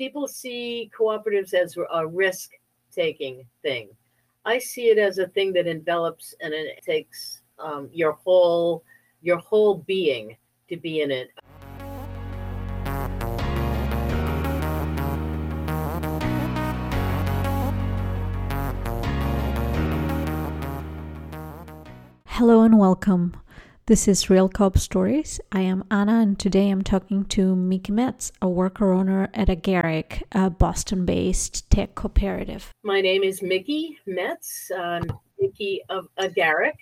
people see cooperatives as a risk taking thing. I see it as a thing that envelops and it takes um, your whole your whole being to be in it. Hello and welcome. This is Real Co-op Stories. I am Anna, and today I'm talking to Micky Metts, a worker owner at Agaric, a Boston based tech cooperative. My name is Micky Metts. I'm Micky of Agaric,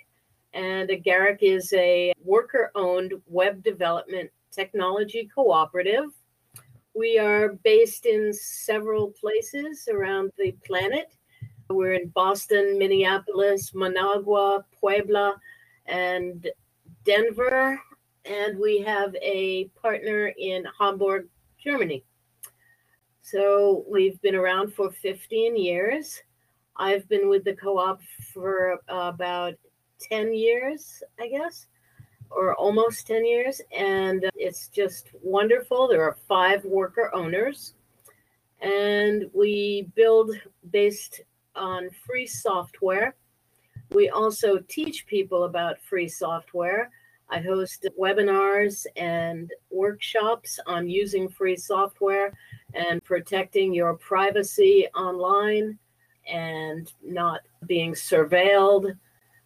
and Agaric is a worker owned web development technology cooperative. We are based in several places around the planet. We're in Boston, Minneapolis, Managua, Puebla, and Denver, and we have a partner in Hamburg, Germany. So we've been around for 15 years. I've been with the co op for about 10 years, I guess, or almost 10 years. And it's just wonderful. There are five worker owners, and we build based on free software. We also teach people about free software. I host webinars and workshops on using free software and protecting your privacy online and not being surveilled,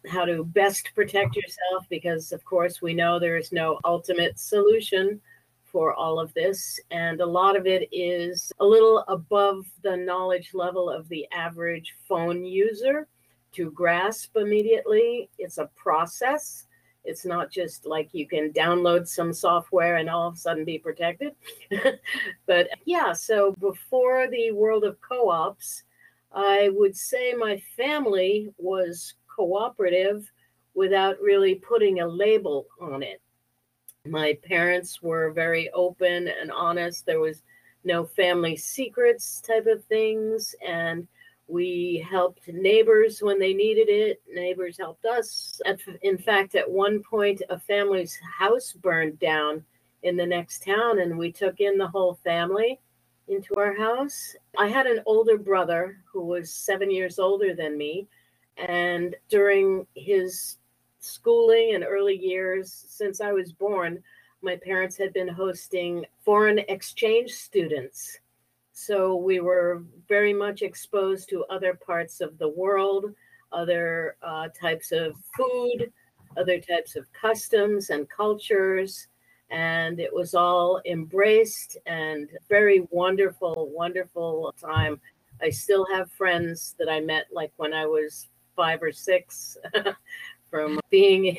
how to best protect yourself, because of course we know there is no ultimate solution for all of this. And a lot of it is a little above the knowledge level of the average phone user to grasp immediately. It's a process it's not just like you can download some software and all of a sudden be protected. but yeah, so before the world of co ops, I would say my family was cooperative without really putting a label on it. My parents were very open and honest. There was no family secrets type of things. And we helped neighbors when they needed it. Neighbors helped us. In fact, at one point, a family's house burned down in the next town, and we took in the whole family into our house. I had an older brother who was seven years older than me. And during his schooling and early years, since I was born, my parents had been hosting foreign exchange students so we were very much exposed to other parts of the world, other uh, types of food, other types of customs and cultures. And it was all embraced and very wonderful, wonderful time. I still have friends that I met like when I was five or six from being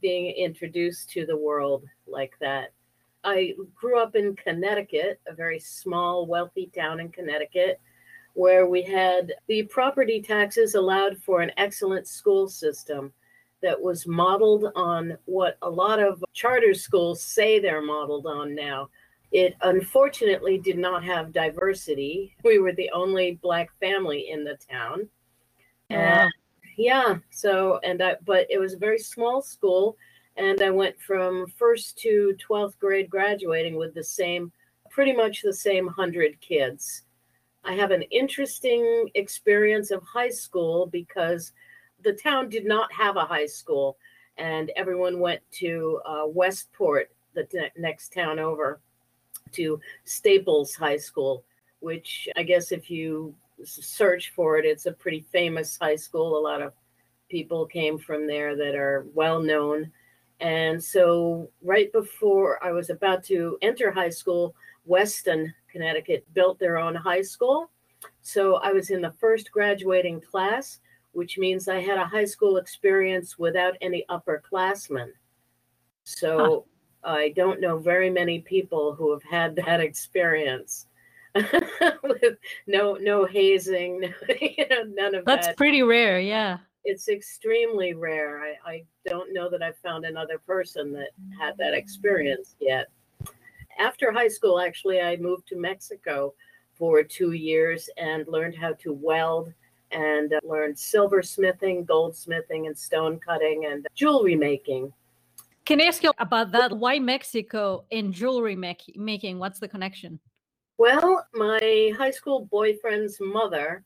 being introduced to the world like that. I grew up in Connecticut, a very small, wealthy town in Connecticut, where we had the property taxes allowed for an excellent school system that was modeled on what a lot of charter schools say they're modeled on now. It unfortunately did not have diversity. We were the only black family in the town. And yeah, so and I but it was a very small school and I went from first to 12th grade graduating with the same, pretty much the same 100 kids. I have an interesting experience of high school because the town did not have a high school, and everyone went to uh, Westport, the t- next town over, to Staples High School, which I guess if you search for it, it's a pretty famous high school. A lot of people came from there that are well known. And so, right before I was about to enter high school, Weston, Connecticut built their own high school. So, I was in the first graduating class, which means I had a high school experience without any upperclassmen. So, huh. I don't know very many people who have had that experience. with no no hazing, no, you know, none of That's that. That's pretty rare, yeah it's extremely rare. I, I don't know that I've found another person that had that experience yet. After high school, actually, I moved to Mexico for two years and learned how to weld and uh, learned silversmithing, goldsmithing, and stone cutting and jewelry making. Can I ask you about that? Why Mexico in jewelry make- making? What's the connection? Well, my high school boyfriend's mother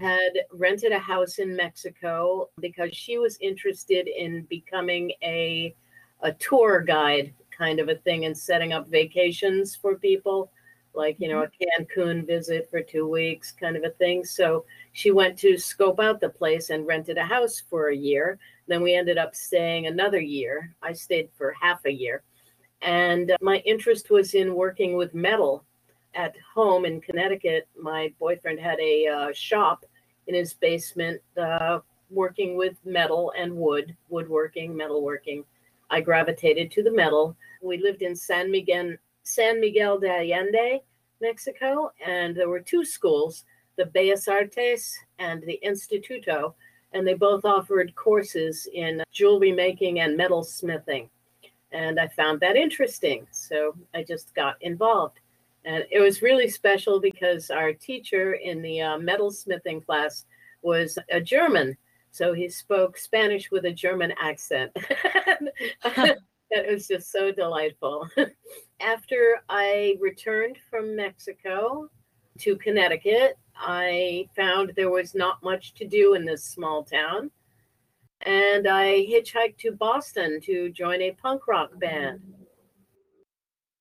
had rented a house in Mexico because she was interested in becoming a a tour guide kind of a thing and setting up vacations for people like you know a Cancun visit for 2 weeks kind of a thing. So she went to scope out the place and rented a house for a year. Then we ended up staying another year. I stayed for half a year. And my interest was in working with metal at home in Connecticut. My boyfriend had a uh, shop in his basement uh, working with metal and wood, woodworking, metalworking. I gravitated to the metal. We lived in San Miguel, San Miguel de Allende, Mexico, and there were two schools, the Bellas Artes and the Instituto, and they both offered courses in jewelry making and metal smithing. And I found that interesting, so I just got involved. And it was really special because our teacher in the uh, metalsmithing class was a German. So he spoke Spanish with a German accent. that was just so delightful. After I returned from Mexico to Connecticut, I found there was not much to do in this small town. And I hitchhiked to Boston to join a punk rock band.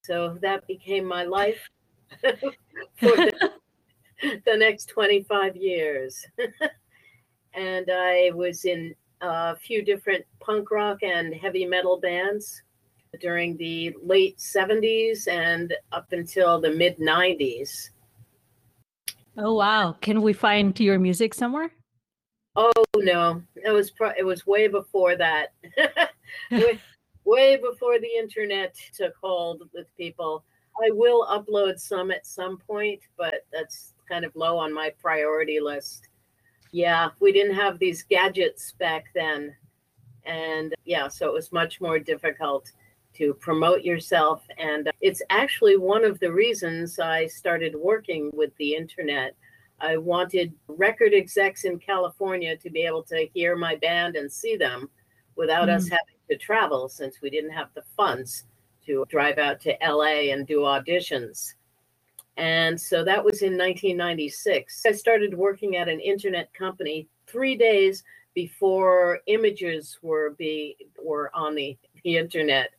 So that became my life for the, the next 25 years. and I was in a few different punk rock and heavy metal bands during the late 70s and up until the mid 90s. Oh wow! Can we find your music somewhere? Oh no, it was pro- it was way before that. Way, before the internet took hold with people. I will upload some at some point, but that's kind of low on my priority list. Yeah, we didn't have these gadgets back then. And yeah, so it was much more difficult to promote yourself. And it's actually one of the reasons I started working with the internet. I wanted record execs in California to be able to hear my band and see them without mm. us having to travel since we didn't have the funds to drive out to LA and do auditions. And so that was in 1996. I started working at an internet company three days before images were be were on the, the internet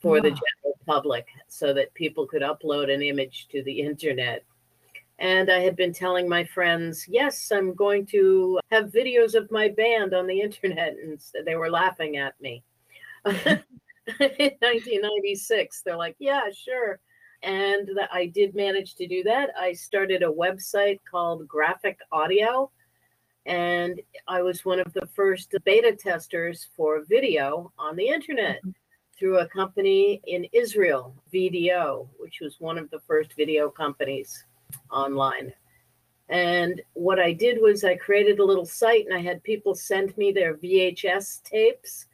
for wow. the general public so that people could upload an image to the internet. And I had been telling my friends, yes, I'm going to have videos of my band on the internet. And they were laughing at me. in 1996. They're like, yeah, sure. And that I did manage to do that. I started a website called Graphic Audio, and I was one of the first beta testers for video on the internet mm-hmm. through a company in Israel, VDO, which was one of the first video companies online. And what I did was I created a little site and I had people send me their VHS tapes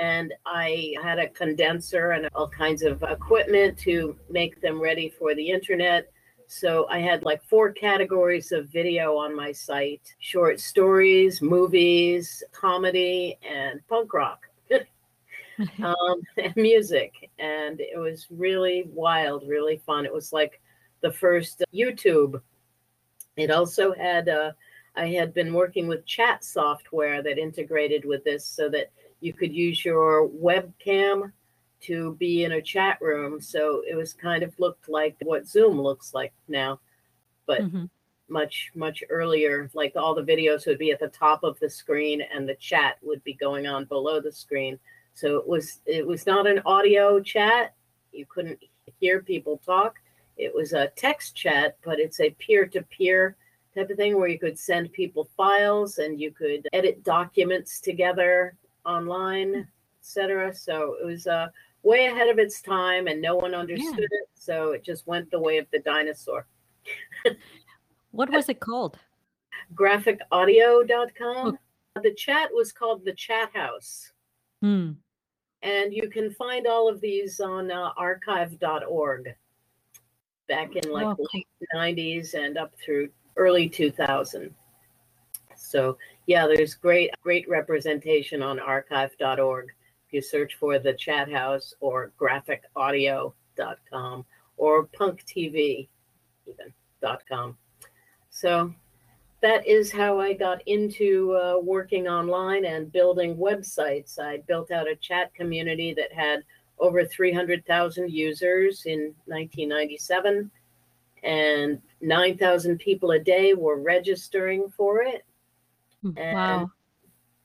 and I had a condenser and all kinds of equipment to make them ready for the internet. So I had like four categories of video on my site short stories, movies, comedy, and punk rock. um, and music. And it was really wild, really fun. It was like the first YouTube. It also had, uh, I had been working with chat software that integrated with this so that you could use your webcam to be in a chat room. So it was kind of looked like what Zoom looks like now, but mm-hmm. much, much earlier. Like all the videos would be at the top of the screen and the chat would be going on below the screen. So it was it was not an audio chat. You couldn't hear people talk. It was a text chat, but it's a peer-to-peer type of thing where you could send people files and you could edit documents together online, etc. So it was uh, way ahead of its time, and no one understood yeah. it. So it just went the way of the dinosaur. what was it called? Graphicaudio.com. Oh. The chat was called the Chat House. Hmm. And you can find all of these on uh, archive.org back in like oh, cool. late 90s and up through early 2000. So yeah, there's great great representation on archive.org. If you search for the chat house or graphicaudio.com or punk TV. even. So that is how I got into uh, working online and building websites. I built out a chat community that had over 300,000 users in 1997, and 9,000 people a day were registering for it. Mm, And Wow.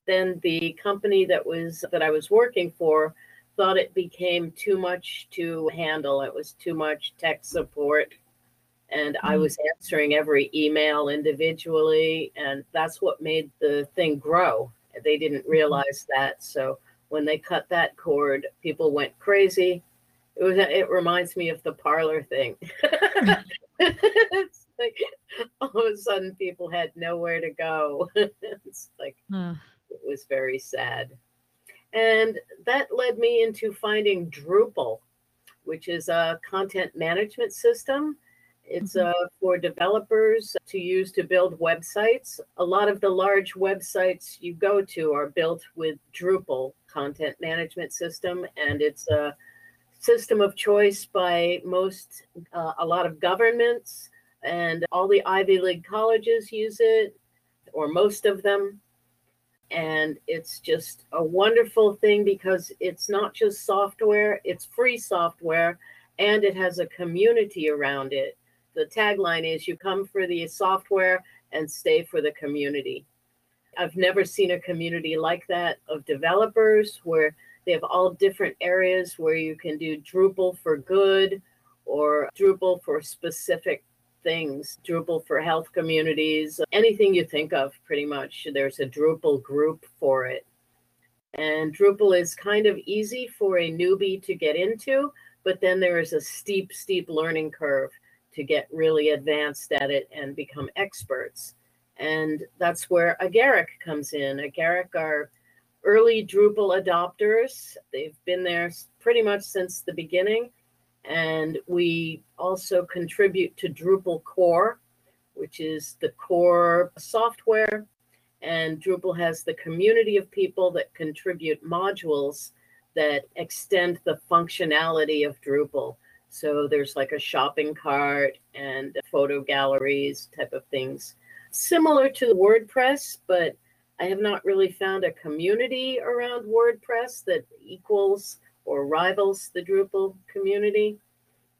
then the company that was that I was working for thought it became too much to handle. It was too much tech support. And I Mm. was answering every email individually, and that's what made the thing grow. They didn't realize that. So when they cut that cord, people went crazy. It was it reminds me of the Parler thing. like all of a sudden people had nowhere to go. it's like Uh, it was very sad. And that led me into finding Drupal, which is a content management system. It's Mhm. uh, for developers to use to build websites. A lot of the large websites you go to are built with Drupal content management system, and it's a system of choice by most, uh, a lot of governments, and all the Ivy League colleges use it, or most of them. And it's just a wonderful thing because it's not just software it's free software and it has a community around it. The tagline is you come for the software and stay for the community. I've never seen a community like that of developers where they have all different areas where you can do drupal for good or drupal for specific things Drupal for health communities, anything you think of, pretty much. There's a Drupal group for it. And Drupal is kind of easy for a newbie to get into, but then there is a steep, steep learning curve to get really advanced at it and become experts. And that's where Agaric comes in. Agaric are early Drupal adopters. They've been there pretty much since the beginning and we also contribute to Drupal core, which is the core software. And Drupal has the community of people that contribute modules that extend the functionality of Drupal. So there's like a shopping cart and photo galleries type of things, similar to WordPress, but I have not really found a community around WordPress that equals or rivals the Drupal community.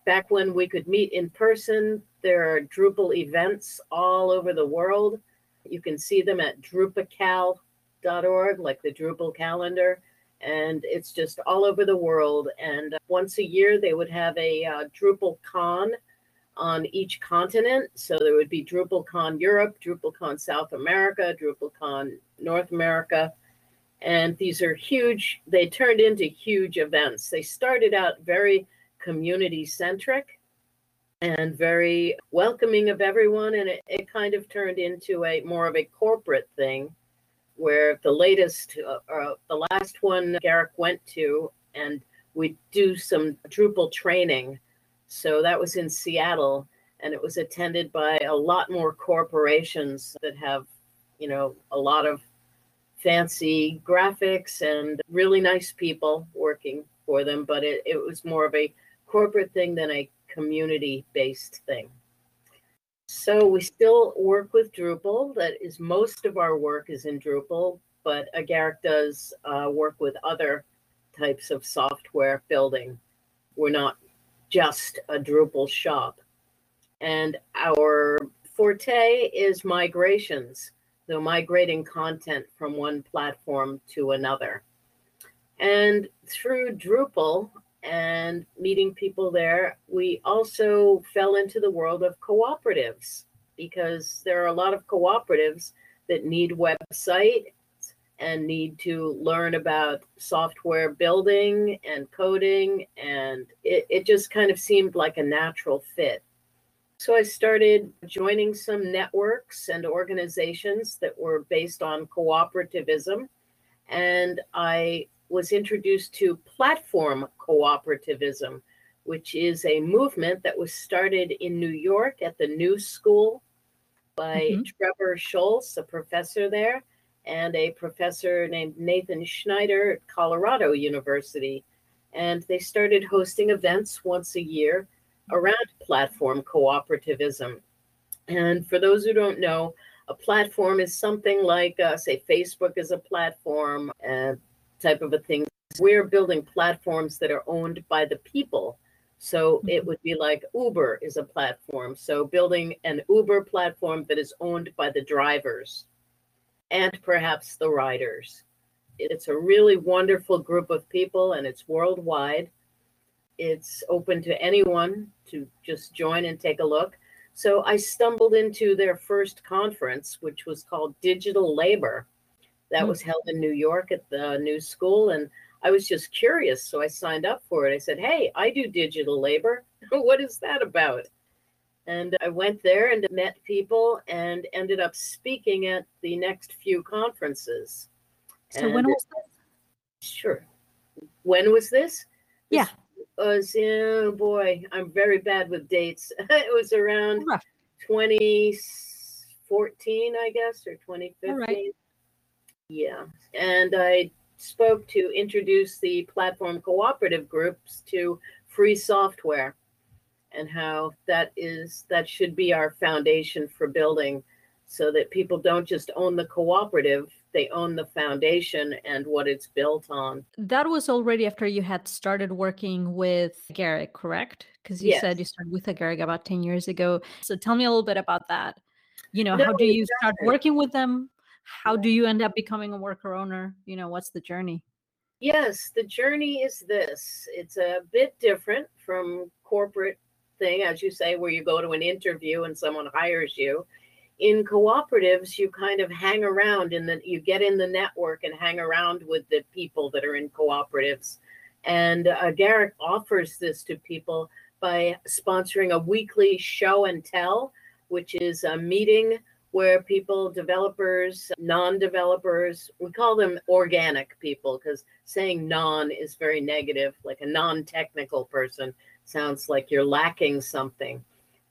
Back when we could meet in person, there are Drupal events all over the world. You can see them at drupacal.org, like the Drupal calendar, and it's just all over the world. And once a year, they would have a uh, Drupal Con on each continent. So there would be DrupalCon Europe, DrupalCon South America, DrupalCon North America. And these are huge, they turned into huge events. They started out very community centric and very welcoming of everyone. And it, it kind of turned into a more of a corporate thing where the latest, uh, uh, the last one Agaric went to, and we do some Drupal training. So that was in Seattle, and it was attended by a lot more corporations that have, you know, a lot of fancy graphics and really nice people working for them. But it, it was more of a corporate thing than a community based thing. So we still work with Drupal. That is most of our work is in Drupal, but Agaric does uh, work with other types of software building. We're not just a Drupal shop. And our forte is migrations, so migrating content from one platform to another. And through Drupal and meeting people there, we also fell into the world of cooperatives because there are a lot of cooperatives that need website and need to learn about software building and coding. And it, it just kind of seemed like a natural fit. So I started joining some networks and organizations that were based on cooperativism. And I was introduced to platform cooperativism, which is a movement that was started in New York at the New School by Mhm. Trebor Scholz, a professor there, and a professor named Nathan Schneider at Colorado University. And they started hosting events once a year around platform cooperativism. And for those who don't know, a platform is something like, uh, say, Facebook is a platform uh, type of a thing. We're building platforms that are owned by the people. So it would be like Uber is a platform. So building an Uber platform that is owned by the drivers and perhaps the riders. It's a really wonderful group of people and it's worldwide. It's open to anyone to just join and take a look. So I stumbled into their first conference, which was called Digital Labor. That Hmm. was held in New York at the new school. And I was just curious. So I signed up for it. I said, Hey, I do digital labor. what is that about? And I went there and met people and ended up speaking at the next few conferences. So when was this? Sure. When was this? Yeah. Was oh boy, I'm very bad with dates. it was around Rough. 2014, I guess, or 2015. All right. Yeah. And I spoke to introduce the platform cooperative groups to free software and how that is that should be our foundation for building so that people don't just own the cooperative they own the foundation and what it's built on That was already after you had started working with Agaric, correct? Because you said you started with Agaric about 10 years ago. So tell me a little bit about that. You know, No, how do you start working with them? How do you end up becoming a worker owner? You know, what's the journey? Yes, the journey is this. It's a bit different from corporate thing, as you say, where you go to an interview and someone hires you. In cooperatives, you kind of hang around and then you get in the network and hang around with the people that are in cooperatives. And uh, Agaric offers this to people by sponsoring a weekly show and tell, which is a meeting where people, developers, non developers, we call them organic people because saying non is very negative, like a non technical person sounds like you're lacking something.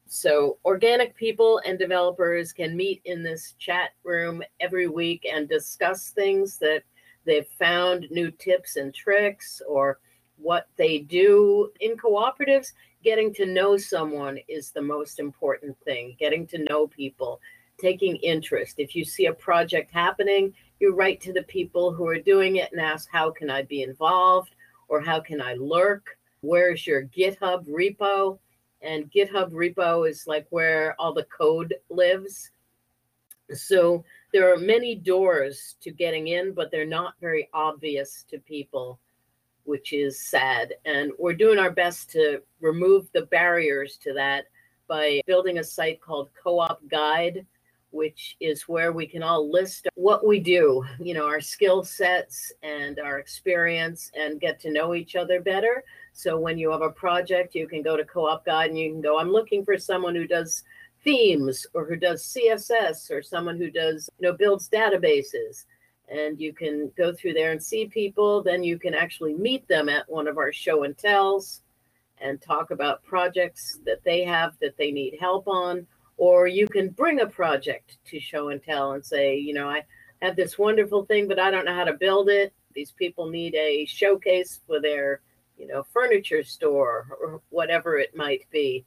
So, organic people and developers can meet in this chat room every week and discuss things that they've found, new tips and tricks, or what they do in cooperatives. Getting to know someone is the most important thing, getting to know people, taking interest. If you see a project happening, you write to the people who are doing it and ask, How can I be involved? Or how can I lurk? Where's your GitHub repo? And GitHub repo is like where all the code lives. So there are many doors to getting in, but they're not very obvious to people, which is sad. And we're doing our best to remove the barriers to that by building a site called Co op Guide, which is where we can all list what we do, you know, our skill sets and our experience and get to know each other better. So when you have a project, you can go to Co op Guide and you can go, I'm looking for someone who does themes or who does css or someone who does you know builds databases. And you can go through there and see people. Then you can actually meet them at one of our show and tells and talk about projects that they have that they need help on. Or you can bring a project to show and tell and say you know i have this wonderful thing but i don't know how to build it. These people need a showcase for their you know furniture store or whatever it might be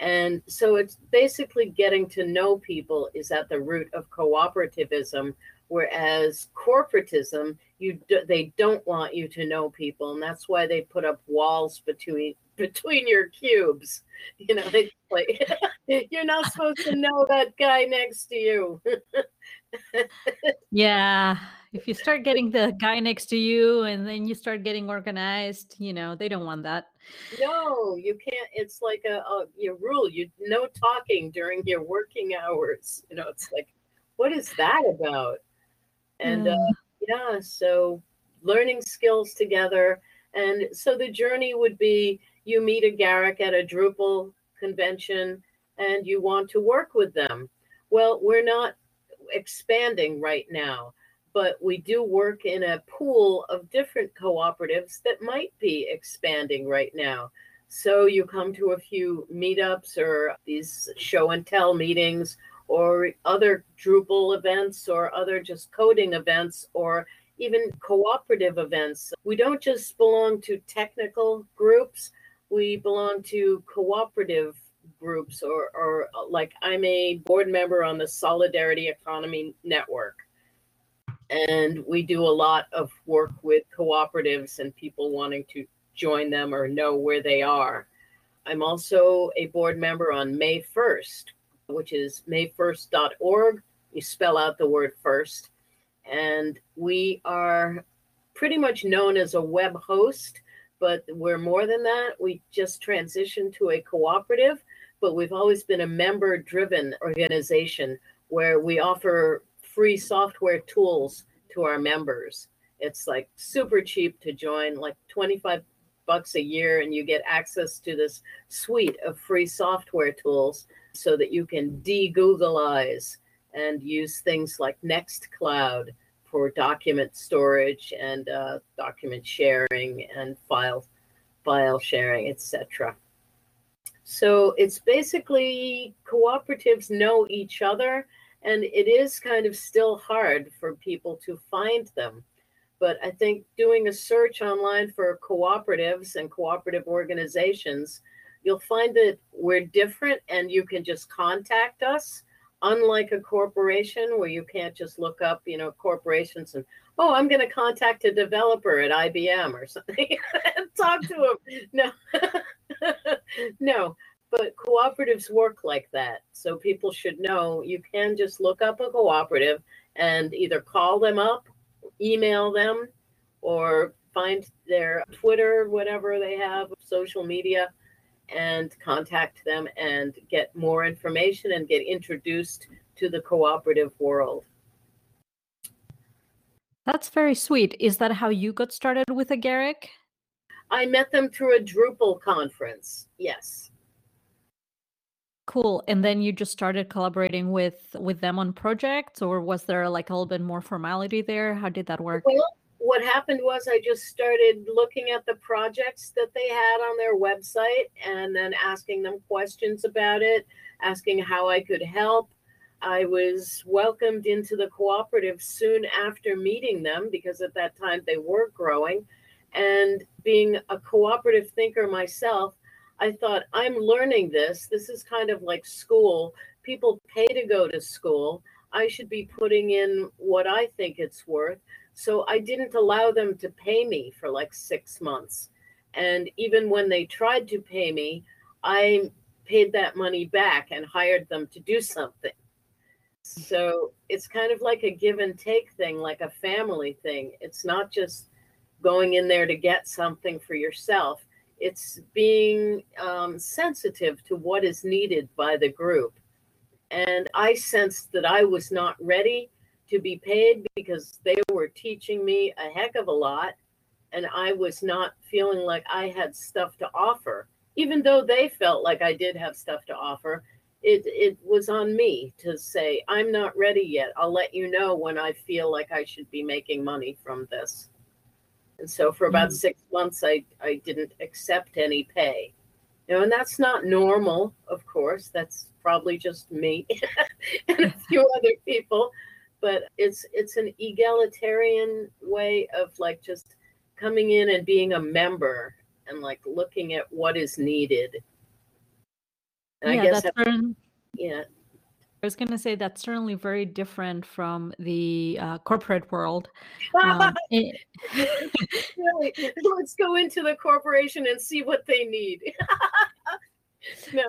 and so it's basically getting to know people is at the root of cooperativism, whereas corporatism, you do, they don't want you to know people, and that's why they put up walls between between your cubes. You know, they like you're not supposed to know that guy next to you. Yeah. If you start getting the guy next to you and then you start getting organized, you know, they don't want that. no, you can't. It's like a, a your rule. You no talking during your working hours. You know, it's like, what is that about? And uh, Uh, yeah so learning skills together and so the journey would be you meet Agaric at a drupal convention and you want to work with them well we're not expanding right now but we do work in a pool of different cooperatives that might be expanding right now so you come to a few meetups or these show and tell meetings or other Drupal events or other just coding events or even cooperative events. We don't just belong to technical groups. we belong to cooperative groups or, or like I'm a board member on the Solidarity Economy Network. And we do a lot of work with cooperatives and people wanting to join them or know where they are. I'm also a board member on May 1st, which is may1st.org. You spell out the word first. And we are pretty much known as a web host, but we're more than that. We just transitioned to a cooperative, but we've always been a member driven organization where we offer free software tools to our members. It's like super cheap to join, like 25 bucks a year, and you get access to this suite of free software tools so that you can de Googleize and use things like Nextcloud for document storage and uh, document sharing and file file sharing, etc. So it's basically cooperatives know each other, and it is kind of still hard for people to find them. But I think doing a search online for cooperatives and cooperative organizations, you'll find that we're different and you can just contact us unlike a corporation where you can't just look up, you know, corporations and oh, I'm going to contact a developer at IBM or something and talk to him. No, no, but cooperatives work like that. So people should know you can just look up a cooperative and either call them up, email them, or find their Twitter, whatever they have, social media, and contact them and get more information and get introduced to the cooperative world. That's very sweet. Is that how you got started with Agaric? I met them through a Drupal conference. Yes. Cool. And then you just started collaborating with with them on projects or was there like a little bit more formality there? How did that work? Well, what happened was I just started looking at the projects that they had on their website and then asking them questions about it, asking how I could help. I was welcomed into the cooperative soon after meeting them because at that time they were growing. And being a cooperative thinker myself, I thought, I'm learning this. This is kind of like school. People pay to go to school. I should be putting in what I think it's worth. So I didn't allow them to pay me for like six months. And even when they tried to pay me, I paid that money back and hired them to do something. So it's kind of like a give and take thing, like a family thing. It's not just going in there to get something for yourself, it's being um, sensitive to what is needed by the group. And I sensed that I was not ready to be paid because they were teaching me a heck of a lot and I was not feeling like I had stuff to offer. Even though they felt like I did have stuff to offer, it it was on me to say I'm not ready yet. I'll let you know when I feel like I should be making money from this. And so for about mm. 6 months I I didn't accept any pay. You know, and that's not normal, of course. That's probably just me and a few other people but it's it's an egalitarian way of like just coming in and being a member and like looking at what is needed. And yeah, I guess that's that, yeah. I was going to say that's certainly very different from the uh, corporate world. Um, it... really, let's go into the corporation and see what they need.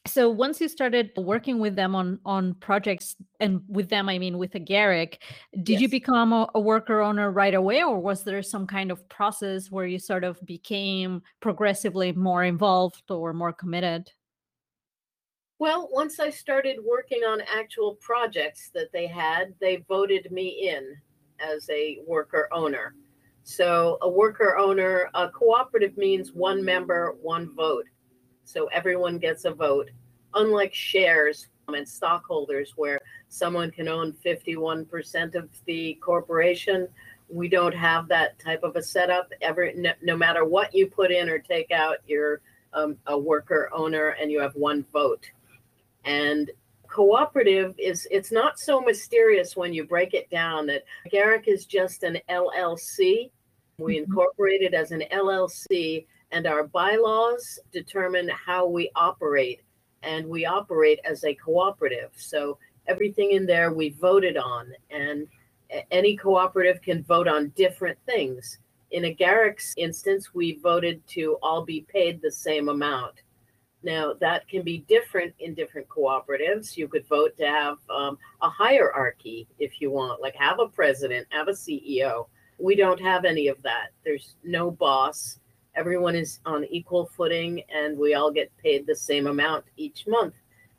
So once you started working with them on on projects, and with them I mean with a Agaric, did yes. you become a, a, worker owner right away, or was there some kind of process where you sort of became progressively more involved or more committed? Well, once I started working on actual projects that they had, they voted me in as a worker owner. So a worker owner, a cooperative means one member, one vote. So everyone gets a vote, unlike shares and stockholders, where someone can own 51% of the corporation. We don't have that type of a setup. Every no, no matter what you put in or take out, you're um, a worker owner and you have one vote. And cooperative is it's not so mysterious when you break it down that Agaric is just an LLC. We mm-hmm. incorporated as an LLC and our bylaws determine how we operate. And we operate as a cooperative. So everything in there we voted on, and any cooperative can vote on different things. In Agaric's instance, we voted to all be paid the same amount. Now, that can be different in different cooperatives. You could vote to have um, a hierarchy if you want, like have a president, have a CEO. We don't have any of that. There's no boss. Everyone is on equal footing and we all get paid the same amount each month.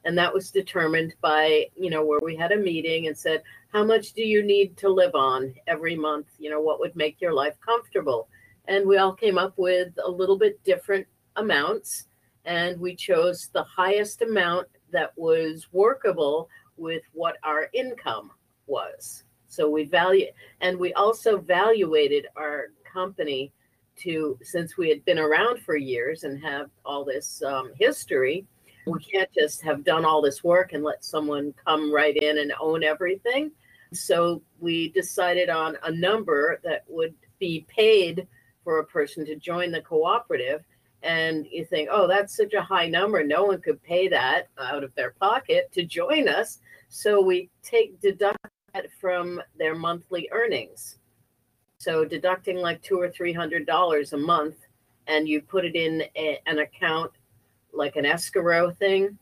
And that was determined by, you know, where we had a meeting and said, how much do you need to live on every month? You know, what would make your life comfortable? And we all came up with a little bit different amounts and we chose the highest amount that was workable with what our income was. So we value, and we also evaluated our company to, since we had been around for years and have all this um, history, we can't just have done all this work and let someone come right in and own everything. So we decided on a number that would be paid for a person to join the cooperative and you think, oh, that's such a high number. No one could pay that out of their pocket to join us. So we take deduct that from their monthly earnings. So deducting like two or three hundred dollars a month, and you put it in a, an account like an escrow thing.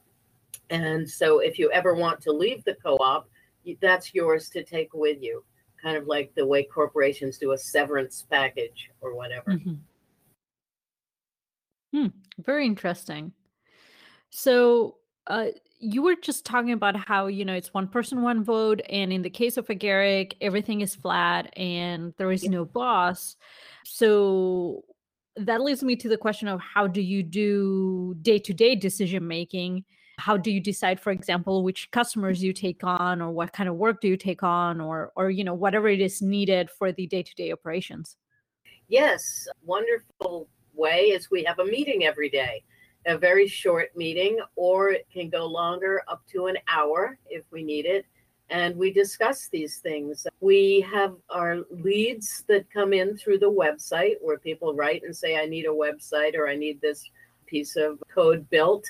And so if you ever want to leave the co-op, that's yours to take with you. Kind of like the way corporations do a severance package or whatever. Mm-hmm. Hmm, very interesting. So, uh, you were just talking about how, you know, it's one person, one vote. And in the case of Agaric, everything is flat and there is no boss. So that leads me to the question of how do you do day to day decision making? How do you decide, for example, which customers you take on or what kind of work do you take on or, or, you know, whatever it is needed for the day to day operations? Yes, wonderful way is we have a meeting every day, a very short meeting, or it can go longer, up to an hour if we need it. And we discuss these things. We have our leads that come in through the website where people write and say, I need a website or I need this piece of code built.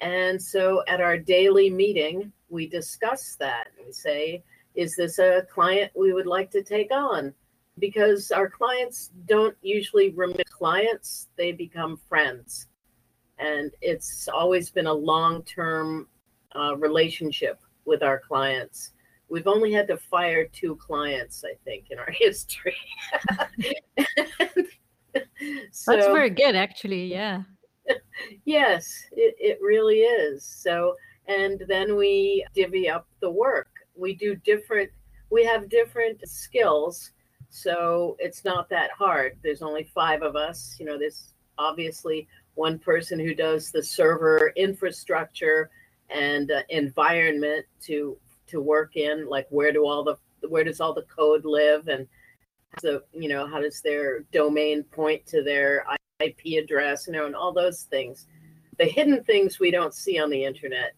And so at our daily meeting, we discuss that. We say, is this a client we would like to take on? Because our clients don't usually remain clients, they become friends. And it's always been a long term uh, relationship with our clients. We've only had to fire two clients, I think, in our history. so, That's very good, actually. Yeah. yes, it, it really is. So, and then we divvy up the work. We do different, we have different skills so it's not that hard. There's only five of us. You know, there's obviously one person who does the server infrastructure and uh, environment to to work in. Like where do all the where does all the code live and so you know how does their domain point to their IP address? You know, and all those things. The hidden things we don't see on the internet.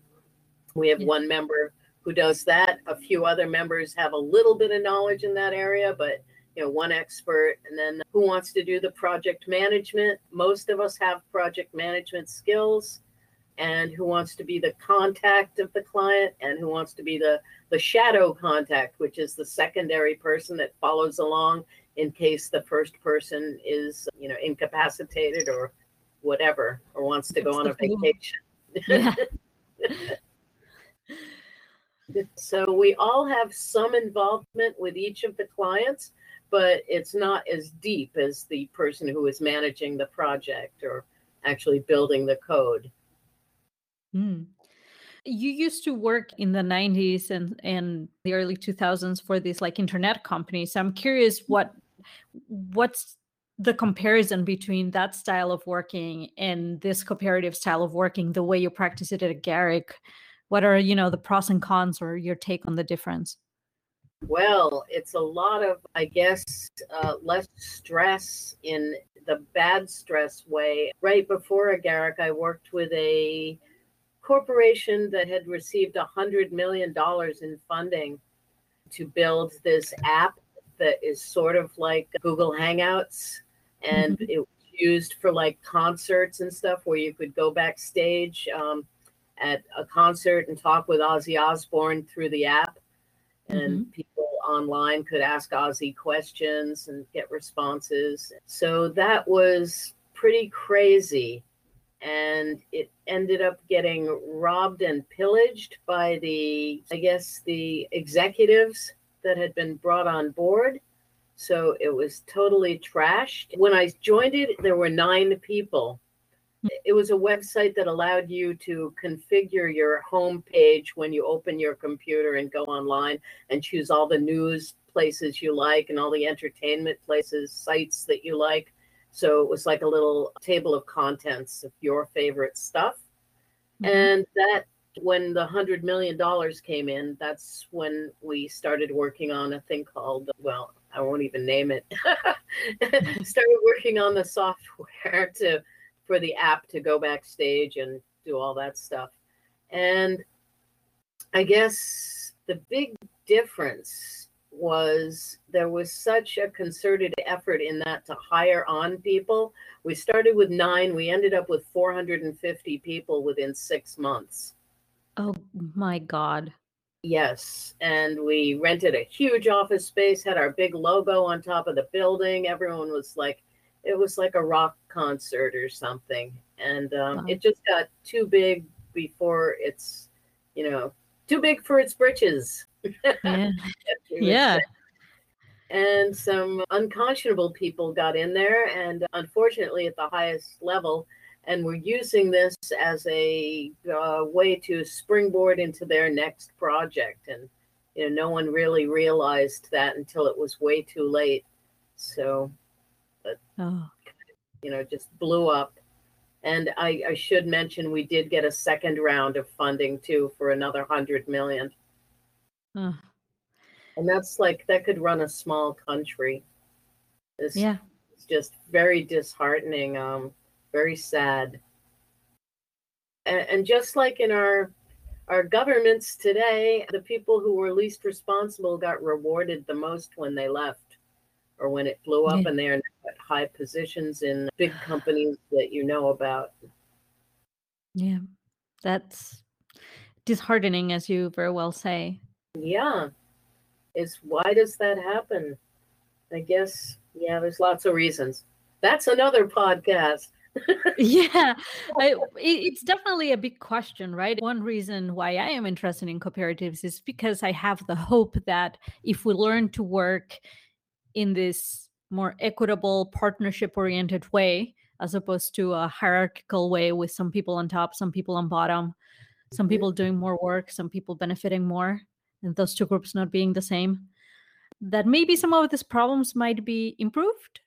We have one member who does that. A few other members have a little bit of knowledge in that area, but you know one expert and then who wants to do the project management? Most of us have project management skills and who wants to be the contact of the client and who wants to be the the shadow contact which is the secondary person that follows along in case the first person is you know incapacitated or whatever or wants to go on a vacation. Yeah. so we all have some involvement with each of the clients but it's not as deep as the person who is managing the project or actually building the code. Mm. You used to work in the 90s and, and the early 2000s for these like internet companies. So I'm curious what what's the comparison between that style of working and this cooperative style of working, the way you practice it at Agaric. What are, you know, the pros and cons or your take on the difference? Well, it's a lot of, I guess, uh, less stress in the bad stress way. Right before Agaric, I worked with a corporation that had received a $100 million in funding to build this app that is sort of like Google Hangouts. And mm-hmm. it was used for like concerts and stuff where you could go backstage um, at a concert and talk with Ozzy Osbourne through the app. And people online could ask Ozzy questions and get responses. So that was pretty crazy. And it ended up getting robbed and pillaged by the, I guess, the executives that had been brought on board. So it was totally trashed. When I joined it, there were nine people. It was a website that allowed you to configure your home page when you open your computer and go online and choose all the news places you like and all the entertainment places, sites that you like. So it was like a little table of contents of your favorite stuff. Mhm. And that when the hundred million dollars came in, that's when we started working on a thing called well, I won't even name it. started working on the software to for the app to go backstage and do all that stuff. And I guess the big difference was there was such a concerted effort in that to hire on people. We started with nine, we ended up with 450 people within six months. Oh my God. Yes. And we rented a huge office space, had our big logo on top of the building. Everyone was like, it was like a rock concert or something. And um, Wow. it just got too big before it's, you know, too big for its britches. Yeah. yeah. And some unconscionable people got in there, and unfortunately, at the highest level, and were using this as a uh, way to springboard into their next project. And you know, no one really realized that until it was way too late. So Oh. you know, just blew up. And I, I should mention we did get a second round of funding too for another hundred million. oh. And that's like that could run a small country. It's, Yeah. it's just very disheartening, um, very sad. And, and just like in our our governments today, the people who were least responsible got rewarded the most when they left or when it blew up Yeah. and they're now at high positions in big companies that you know about. Yeah. That's disheartening, as you very well say. Yeah. Is why does that happen? I guess, yeah, there's lots of reasons. That's another podcast. yeah I, it- it's definitely a big question right one reason why i am interested in cooperatives is because i have the hope that if we learn to work in this more equitable partnership oriented way as opposed to a hierarchical way with some people on top some people on bottom some Mhm. people doing more work some people benefiting more and those two groups not being the same that maybe some of these problems might be improved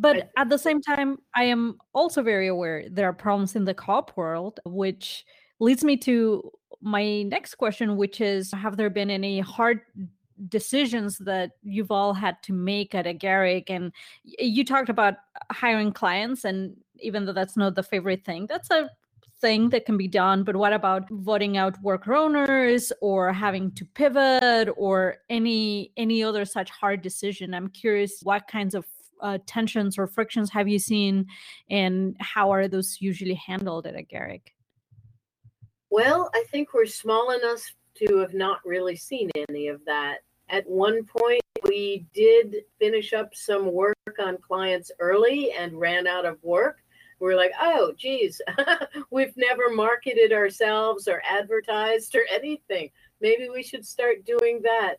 but at the same time i am also very aware there are problems in the co-op world which leads me to my next question which is have there been any hard decisions that you've all had to make at agaric and you talked about hiring clients and even though that's not the favorite thing that's a thing that can be done but what about voting out worker owners or having to pivot or any any other such hard decision? I'm curious what kinds of uh, tensions or frictions have you seen and how are those usually handled at agaric Well, I think we're small enough to have not really seen any of that. At one point, we did finish up some work on clients early and ran out of work. We're like, oh, geez, we've never marketed ourselves or advertised or anything. Maybe we should start doing that.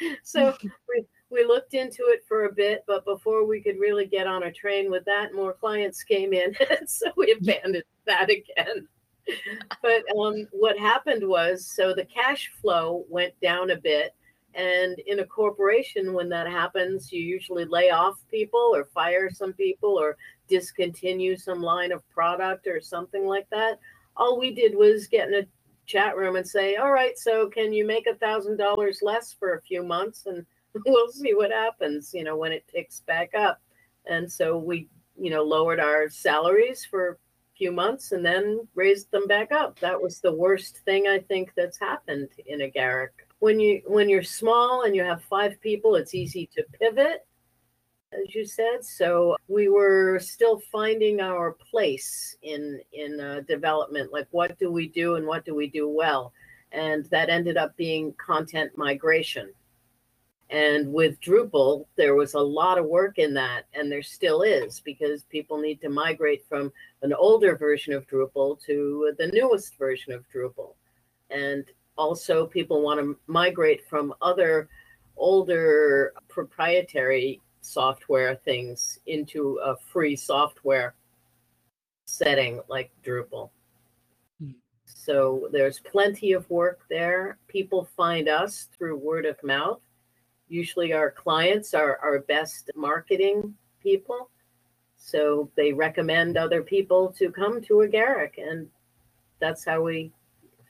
so we, we looked into it for a bit, but before we could really get on a train with that, more clients came in. so we abandoned that again but um, what happened was so the cash flow went down a bit and in a corporation when that happens you usually lay off people or fire some people or discontinue some line of product or something like that. All we did was get in a chat room and say all right so can you make a thousand dollars less for a few months and we'll see what happens you know when it picks back up. And so we you know lowered our salaries for few months and then raised them back up. That was the worst thing I think that's happened in Agaric. When you when you're small and you have five people, it's easy to pivot. as you said. So we were still finding our place in in uh, development. Like, what do we do and what do we do well? And that ended up being content migration. And with Drupal, there was a lot of work in that, and there still is because people need to migrate from an older version of Drupal to the newest version of Drupal. And also, people want to migrate from other older proprietary software things into a free software setting like Drupal. Mm. So there's plenty of work there. People find us through word of mouth. Usually our clients are our best marketing people. So they recommend other people to come to Agaric and that's how we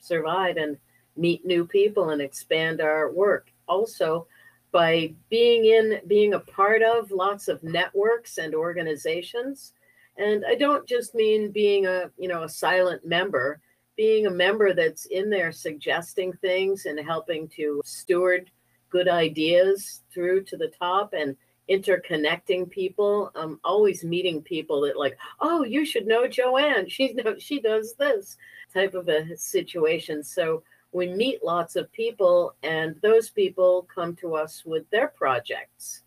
survive and meet new people and expand our work. Also, by being in, being a part of lots of networks and organizations. And I don't just mean being a, you know, a silent member, being a member that's in there suggesting things and helping to steward good ideas through to the top and interconnecting people. I'm always meeting people that like, oh, you should know Joanne. She knows she does this type of a situation. So we meet lots of people, and those people come to us with their projects.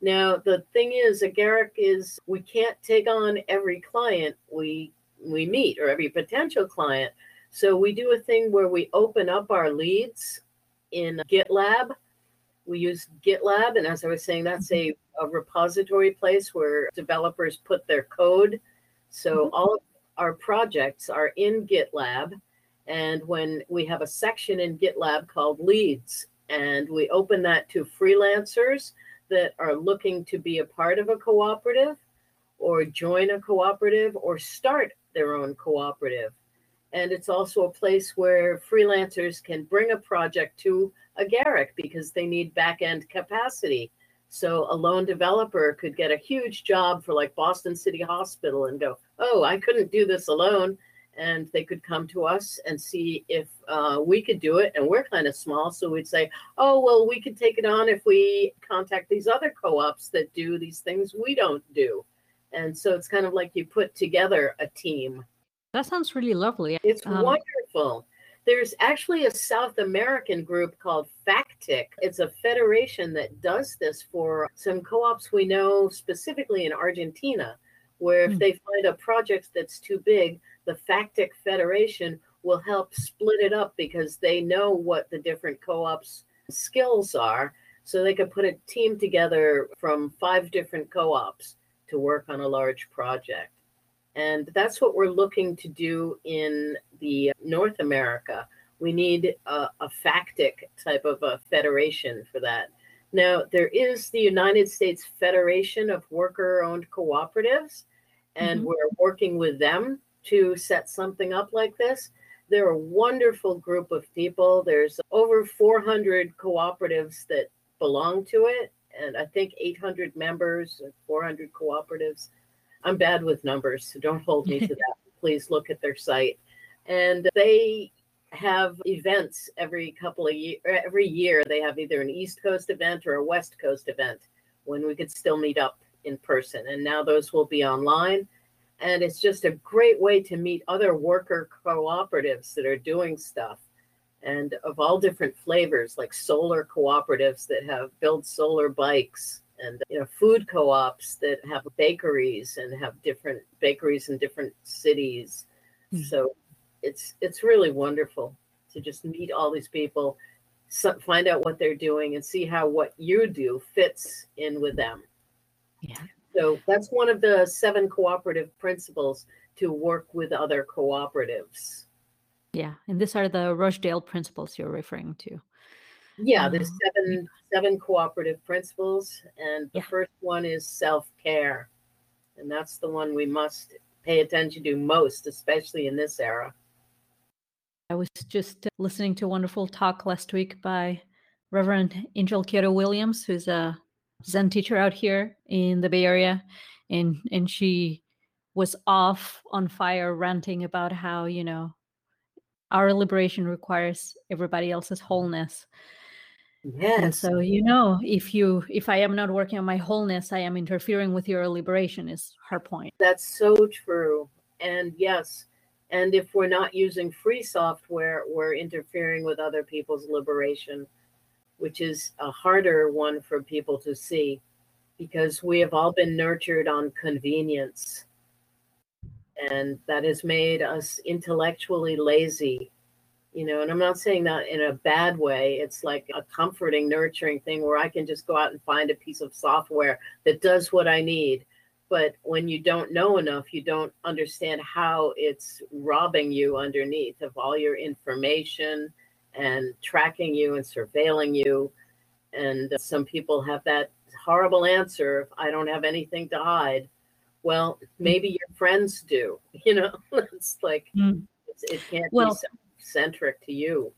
Now, the thing is, Agaric is we can't take on every client we we meet or every potential client. So we do a thing where we open up our leads in GitLab. We use GitLab, and as I was saying, that's a, a repository place where developers put their code. So mm-hmm. all of our projects are in GitLab and when we have a section in GitLab called leads, and we open that to freelancers that are looking to be a part of a cooperative or join a cooperative or start their own cooperative. And it's also a place where freelancers can bring a project to Agaric because they need back end capacity. So a lone developer could get a huge job for like Boston City Hospital and go, oh, I couldn't do this alone and they could come to us and see if uh, we could do it. And we're kind of small, so we'd say, "Oh, well, we could take it on if we contact these other co-ops that do these things we don't do." And so it's kind of like you put together a team. That sounds really lovely. It's um, wonderful. There's actually a South American group called FACTTIC. It's a federation that does this for some co-ops we know specifically in Argentina, where if hmm. they find a project that's too big, the FACTTIC Federation will help split it up because they know what the different co ops skills are. So they could put a team together from five different co ops to work on a large project. And that's what we're looking to do in the North America. We need a, a FACTTIC type of a federation for that. Now, there is the United States Federation of Worker Owned Cooperatives, and mm-hmm. we're working with them to set something up like this. They're a wonderful group of people. There's over 400 cooperatives that belong to it, and I think 800 members, 400 cooperatives. I'm bad with numbers, so don't hold me to that. Please look at their site. And they have events every couple of years. Er, every year, they have either an East Coast event or a West Coast event when we could still meet up in person. And now those will be online and it's just a great way to meet other worker cooperatives that are doing stuff and of all different flavors like solar cooperatives that have build solar bikes and you know food co-ops that have bakeries and have different bakeries in different cities mm-hmm. so it's it's really wonderful to just meet all these people so, find out what they're doing and see how what you do fits in with them yeah so that's one of the seven cooperative principles to work with other cooperatives. Yeah, and these are the Rochdale principles you're referring to. Yeah, there's um, seven seven cooperative principles, and the yeah. first one is self care, and that's the one we must pay attention to most, especially in this era. I was just listening to a wonderful talk last week by Reverend Angel Kyodo Williams, who's a Zen teacher out here in the Bay Area, and and she was off on fire ranting about how you know our liberation requires everybody else's wholeness Yes. And so you know, if you if I am not working on my wholeness, I am interfering with your liberation is her point. That's so true. And yes, and if we're not using free software, we're interfering with other people's liberation, which is a harder one for people to see because we have all been nurtured on convenience. And that has made us intellectually lazy you know and i'm not saying that in a bad way. It's like a comforting nurturing thing where i can just go out and find a piece of software that does what i need. But when you don't know enough you don't understand how it's robbing you underneath of all your information and tracking you and surveilling you. And some people have that horrible answer i don't have anything to hide. Well maybe your friends do you know? It's like mm. it's, it can't well, be so centric to you.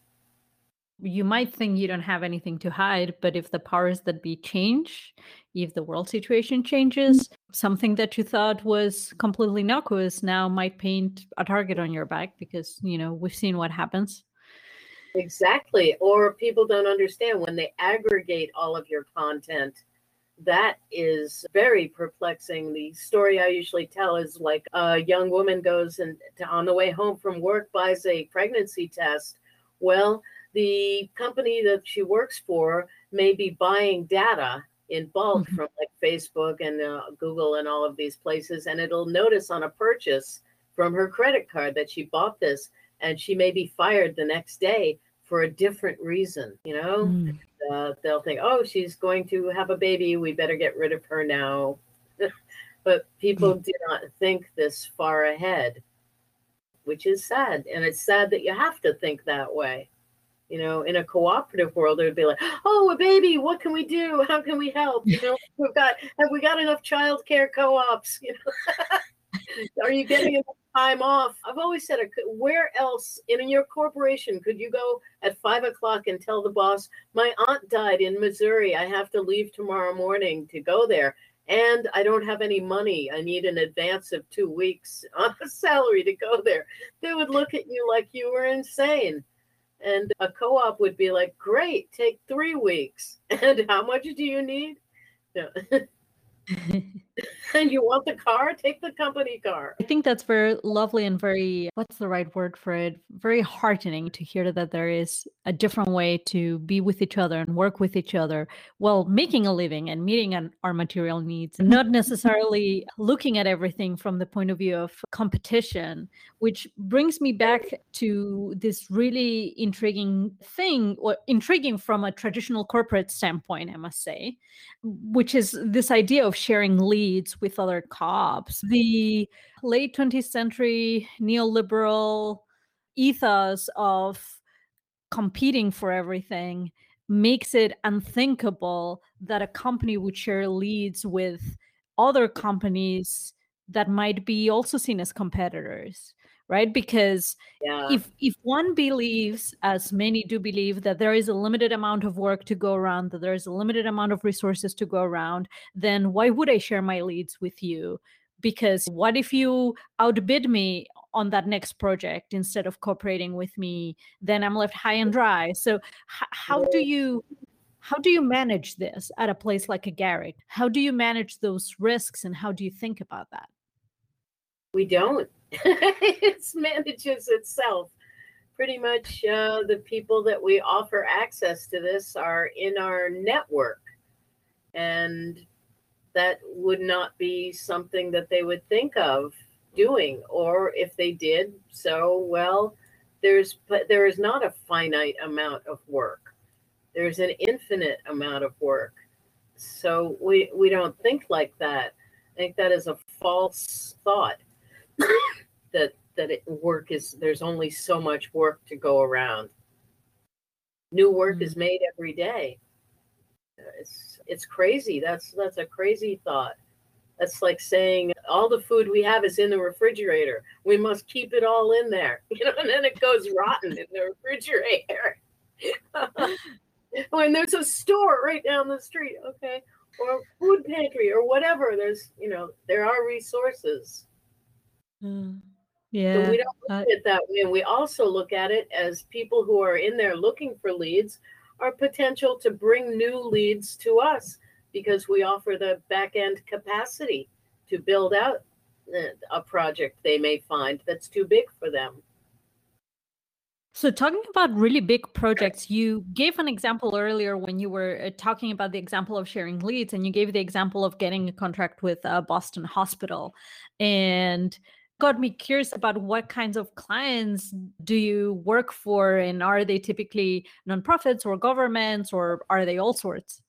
You might think you don't have anything to hide, but if the powers that be change, if the world situation changes, something that you thought was completely innocuous now might paint a target on your back because, you know, we've seen what happens. Exactly. Or people don't understand when they aggregate all of your content that is very perplexing. The story I usually tell is like a young woman goes and on the way home from work buys a pregnancy test. Well, the company that she works for may be buying data in bulk mm-hmm. from like Facebook and uh, Google and all of these places, and it'll notice on a purchase from her credit card that she bought this, and she may be fired the next day for a different reason. You know. Mm uh, they'll think, oh, she's going to have a baby. We better get rid of her now. but people mm. do not think this far ahead, which is sad. And it's sad that you have to think that way. You know, in a cooperative world, it would be like, "Oh, a baby! What can we do? How can we help? You know, we've got have we got enough child care co-ops? You know, are you getting enough time off. I've always said, where else in your corporation could you go at five o'clock and tell the boss, my aunt died in Missouri. I have to leave tomorrow morning to go there. And I don't have any money. I need an advance of two weeks on a salary to go there. They would look at you like you were insane. And a co op would be like, great, take three weeks. And how much do you need? and you want the car, take the company car. I think that's very lovely and very, what's the right word for it? Very heartening to hear that there is a different way to be with each other and work with each other while making a living and meeting our material needs, not necessarily looking at everything from the point of view of competition, which brings me back to this really intriguing thing, or intriguing from a traditional corporate standpoint, I must say, which is this idea of sharing leads with other co-ops. The late 20th century neoliberal ethos of competing for everything makes it unthinkable that a company would share leads with other companies that might be also seen as competitors right? Because yeah. if if one believes as many do believe that there is a limited amount of work to go around that there is a limited amount of resources to go around then why would i share my leads with you? Because what if you outbid me on that next project instead of cooperating with me? Then i'm left high and dry. So h- how do you how do you manage this at a place like Agaric how do you manage those risks and how do you think about that we don't it manages itself. Pretty much uh, the people that we offer access to this are in our network. And that would not be something that they would think of doing. Or if they did so, well, there's there is not a finite amount of work. There's an infinite amount of work. So we we don't think like that. I think that is a false thought that that it, work is there's only so much work to go around. New work is mm. made every day. Uh, it's it's crazy. That's that's a crazy thought. That's like saying all the food we have is in the refrigerator. We must keep it all in there, you know, and then it goes rotten in the refrigerator. when there's a store right down the street, okay, or food pantry or whatever. There's, you know, there are resources. Mm. Yeah. So we don't look at it that way. And we also look at it as people who are in there looking for leads are potential to bring new leads to us because we offer the back end capacity to build out a project they may find that's too big for them. So, talking about really big projects, you gave an example earlier when you were uh, talking about the example of sharing leads, and you gave the example of getting a contract with a Boston Hospital. And got me curious about what kinds of clients do you work for, and are they typically nonprofits or governments, or are they all sorts?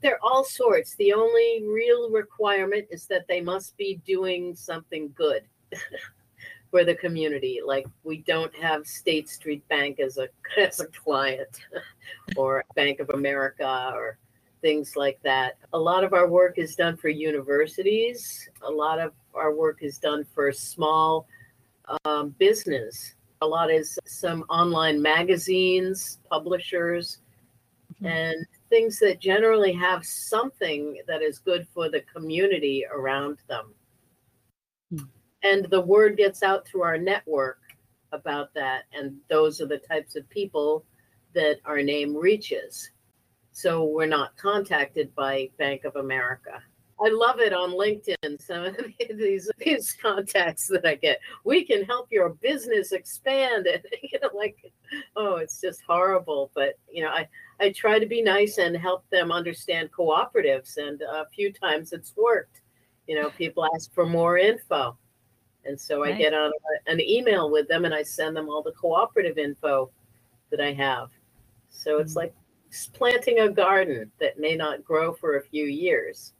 They're all sorts. The only real requirement is that they must be doing something good. for the community. Like we don't have State Street Bank as a as a client, or Bank of America, or things like that. A lot of our work is done for universities. A lot of our work is done for small um, business. A lot is some online magazines, publishers, mm-hmm. and things that generally have something that is good for the community around them and the word gets out through our network about that and those are the types of people that our name reaches so we're not contacted by bank of america. I love it on linkedin some of these these contacts that i get. We can help your business expand. And you know like oh it's just horrible but you know i i try to be nice and help them understand cooperatives and a few times it's worked. You know people ask for more info. And so I get on a, an email with them and I send them all the cooperative info that I have. So it's mm-hmm. like planting a garden that may not grow for a few years.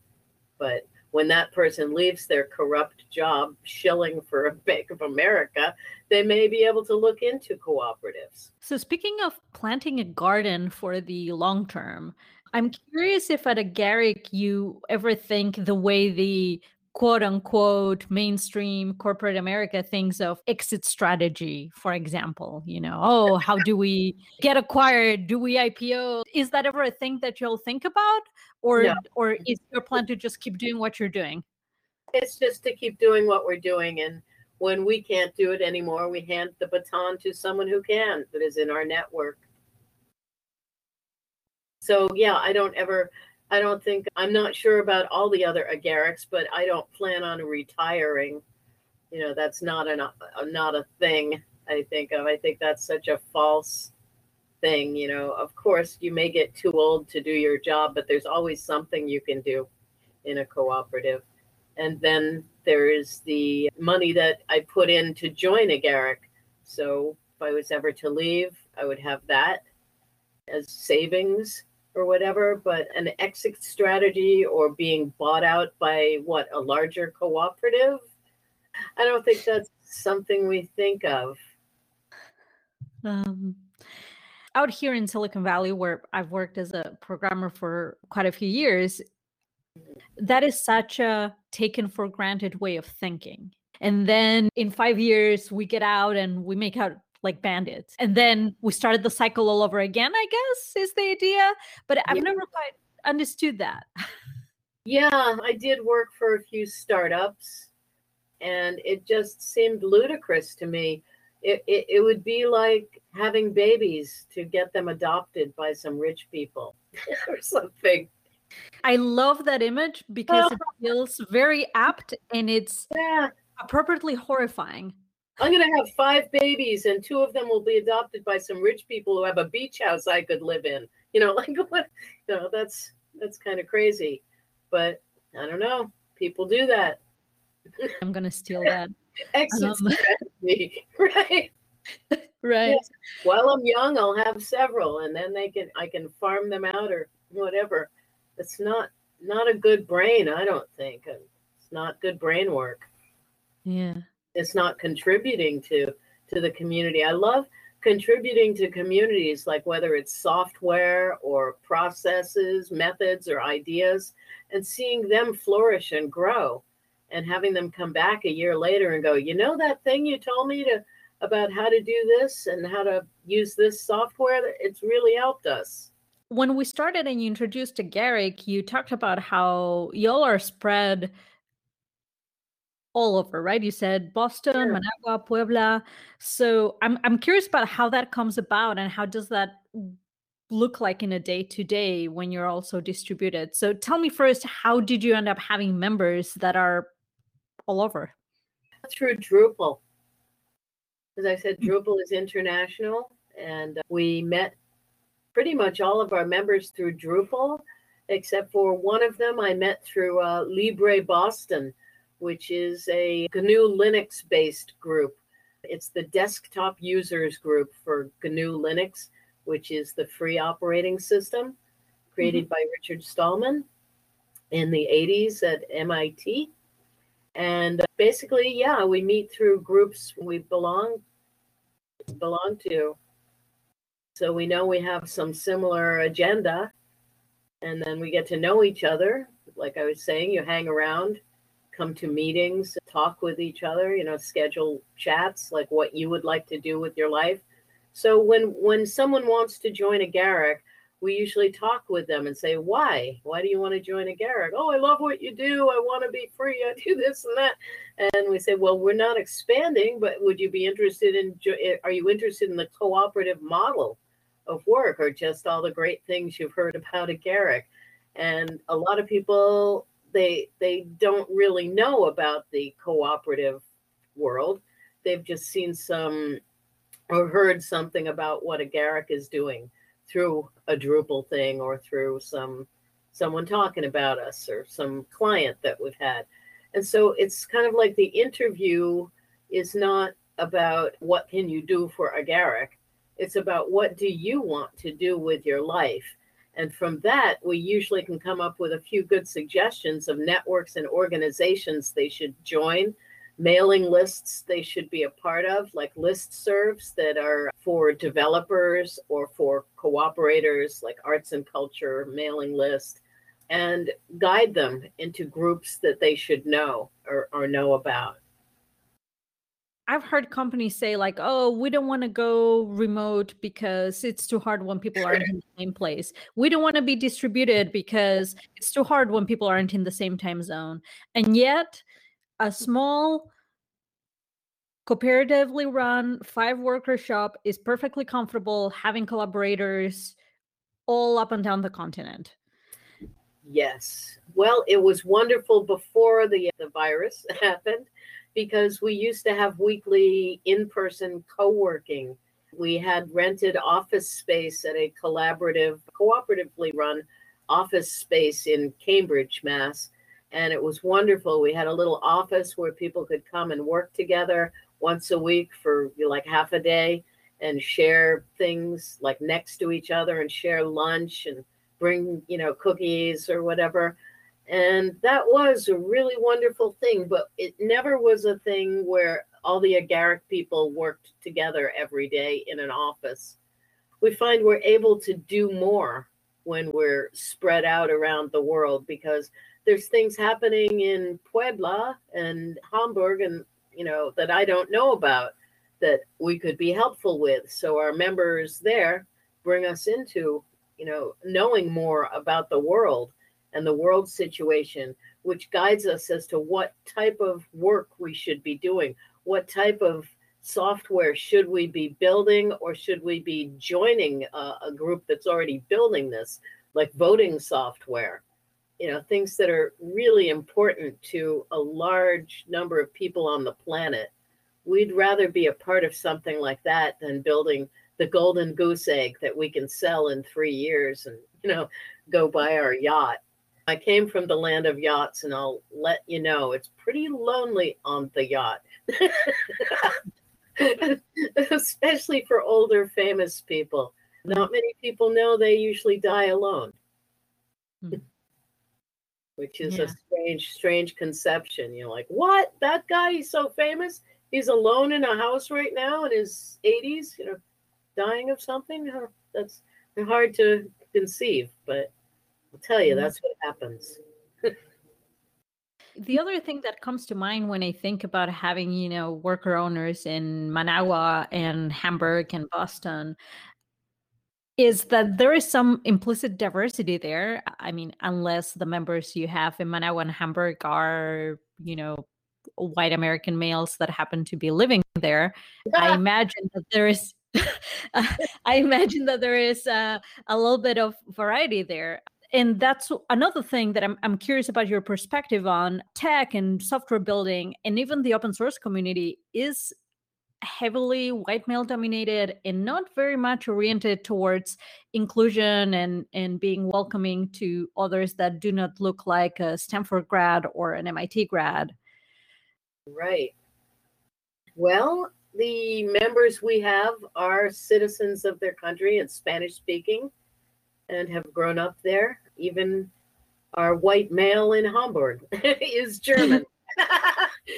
But when that person leaves their corrupt job shilling for a Bank of America, they may be able to look into cooperatives. So, speaking of planting a garden for the long term, I'm curious if at Agaric you ever think the way the quote unquote mainstream corporate America thinks of exit strategy, for example. You know, oh, how do we get acquired? Do we IPO? Is that ever a thing that you'll think about? Or no. or is your plan to just keep doing what you're doing? It's just to keep doing what we're doing. And when we can't do it anymore, we hand the baton to someone who can that is in our network. So yeah, I don't ever I don't think I'm not sure about all the other agarics, but I don't plan on retiring. You know, that's not an uh, not a thing I think of. I think that's such a false thing. You know, of course, you may get too old to do your job, but there's always something you can do in a cooperative. And then there is the money that I put in to join agaric. So if I was ever to leave, I would have that as savings or whatever, but an exit strategy or being bought out by what a larger cooperative, I don't think that's something we think of. Um, out here in Silicon Valley, where I've worked as a programmer for quite a few years, that is such a taken for granted way of thinking. And then in five years, we get out and we make out like bandits. And then we started the cycle all over again, I guess, is the idea. But I've yeah. never quite understood that. yeah, I did work for a few startups and it just seemed ludicrous to me. It, it, it would be like having babies to get them adopted by some rich people or something. I love that image because it feels very apt and it's yeah. appropriately horrifying. I'm going to have five babies, and two of them will be adopted by some rich people who have a beach house I could live in. You know, like what? You know, that's that's kind of crazy, but I don't know. People do that. I'm going to steal that. Exit um, strategy, right? right. Yes. While I'm young, I'll have several, and then they can I can farm them out or whatever. It's not not a good brain, I don't think. It's not good brain work. Yeah it's not contributing to to the community. I love contributing to communities like whether it's software or processes, methods or ideas and seeing them flourish and grow and having them come back a year later and go, "You know that thing you told me to about how to do this and how to use this software? It's really helped us." When we started and you introduced Agaric, you talked about how y'all are spread all over, right? You said Boston, sure. Managua, Puebla. So I'm I'm curious about how that comes about and how does that look like in a day to day when you're also distributed? So tell me first, how did you end up having members that are all over? Through Drupal. As I said, hmm. Drupal is international, and we met pretty much all of our members through Drupal, except for one of them I met through uh, Libre Boston, which is a GNU Linux based group. It's the desktop users group for GNU Linux, which is the free operating system created mm-hmm. by Richard Stallman in the 80s at MIT. And basically, yeah, we meet through groups we belong belong to. So we know we have some similar agenda and then we get to know each other. Like I was saying, you hang around, come to meetings, talk with each other, you know, schedule chats like what you would like to do with your life. So when when someone wants to join Agaric, we usually talk with them and say, why? Why do you want to join Agaric? Oh, I love what you do. I want to be free. I do this and that. And we say, well, we're not expanding, but would you be interested in, eh, are you interested in the cooperative model of work or just all the great things you've heard about Agaric? And a lot of people, they, they don't really know about the cooperative world. They've just seen some or heard something about what a Agaric is doing through a Drupal thing or through some someone talking about us or some client that we've had. And so it's kind of like the interview is not about what can you do for a Agaric. It's about what do you want to do with your life. And from that, we usually can come up with a few good suggestions of networks and organizations they should join mailing lists they should be a part of, like list serves that are for developers or for cooperators, like arts and culture mailing list, and guide them into groups that they should know or, or know about. I've heard companies say like, "Oh, we don't want to go remote because it's too hard when people aren't in the same place. We don't want to be distributed because it's too hard when people aren't in the same time zone." And yet, a small cooperatively run five worker shop is perfectly comfortable having collaborators all up and down the continent yes well it was wonderful before the uh, the virus happened because we used to have weekly in-person co-working we had rented office space at a collaborative cooperatively run office space in cambridge mass and it was wonderful. We had a little office where people could come and work together once a week for like half a day and share things like next to each other and share lunch and bring, you know, cookies or whatever. And that was a really wonderful thing, but it never was a thing where all the Agaric people worked together every day in an office. We find we're able to do more when we're spread out around the world because there's things happening in Puebla and Hamburg and you know that I don't know about that we could be helpful with. So our members there bring us into you know knowing more about the world and the world situation, which guides us as to what type of work we should be doing, what type of software should we be building or should we be joining a, a group that's already building this like voting software. You know things that are really important to a large number of people on the planet. We'd rather be a part of something like that than building the golden goose egg that we can sell in three years and you know go buy our yacht i came from the land of yachts and i'll let you know it's pretty lonely on the yacht especially for older famous people not many people know they usually die alone mm-hmm which is yeah. a strange, strange conception. You're like, what? That guy, he's so famous. He's alone in a house right now in his 80s, you know, dying of something. That's hard to conceive, but I'll tell you, mm-hmm. that's what happens. the other thing that comes to mind when I think about having, you know, worker owners in Managua and Hamburg and Boston, is that there is some implicit diversity there. I mean, unless the members you have in Managua and Hamburg are, you know, white American males that happen to be living there, I imagine that there is I imagine that there is uh, a little bit of variety there. And that's another thing that I'm, I'm curious about your perspective on tech and software building and even the open source community is heavily white male dominated and not very much oriented towards inclusion and and being welcoming to others that do not look like a Stanford grad or an MIT grad. Right. Well, the members we have are citizens of their country and Spanish speaking and have grown up there. Even our white male in Hamburg is German.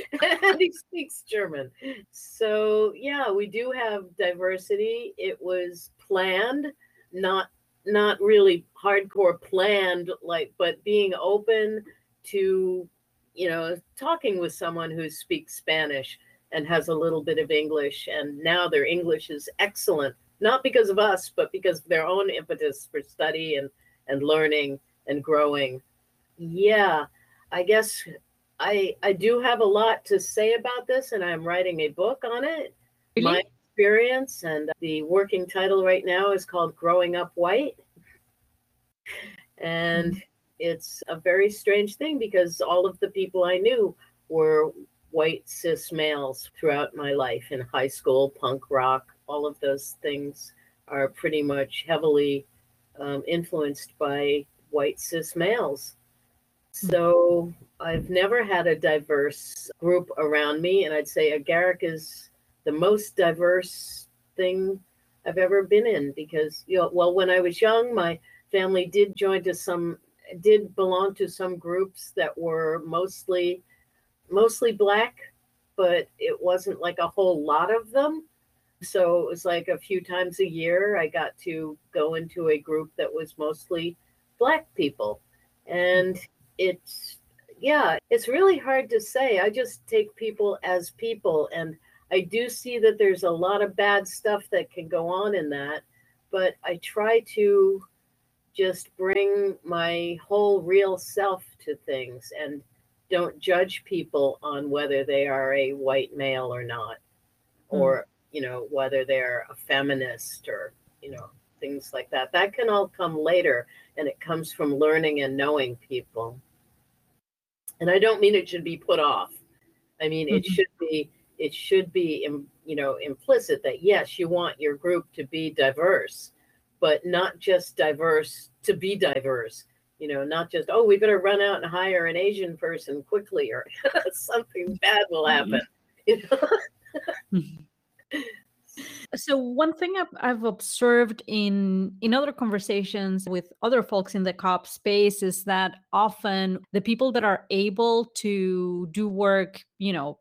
and he speaks German. So yeah, we do have diversity. It was planned, not not really hardcore planned, like but being open to, you know, talking with someone who speaks Spanish and has a little bit of English, and now their English is excellent, not because of us, but because of their own impetus for study and and learning and growing. Yeah, I guess I I do have a lot to say about this, and I'm writing a book on it. Really? My experience, and the working title right now is called "Growing Up White," and mm-hmm. it's a very strange thing because all of the people I knew were white cis males throughout my life in high school, punk rock, all of those things are pretty much heavily um, influenced by white cis males. Hmm. So I've never had a diverse group around me, and I'd say Agaric is the most diverse thing I've ever been in because you know, well, when I was young, my family did join to some did belong to some groups that were mostly mostly black, but it wasn't like a whole lot of them. So it was like a few times a year I got to go into a group that was mostly black people. And it's, yeah, it's really hard to say. I just take people as people. And I do see that there's a lot of bad stuff that can go on in that. But I try to just bring my whole real self to things and don't judge people on whether they are a white male or not, mm. or you know whether they're a feminist or you know things like that. That can all come later, and it comes from learning and knowing people. And I don't mean it should be put off. I mean mm-hmm. it should be it should be you know implicit that yes, you want your group to be diverse, but not just diverse to be diverse you know, not just, oh, we better run out and hire an Asian person quickly or something bad will mm-hmm. happen. You know? So one thing I've, I've, observed in in other conversations with other folks in the co-op space is that often the people that are able to do work you know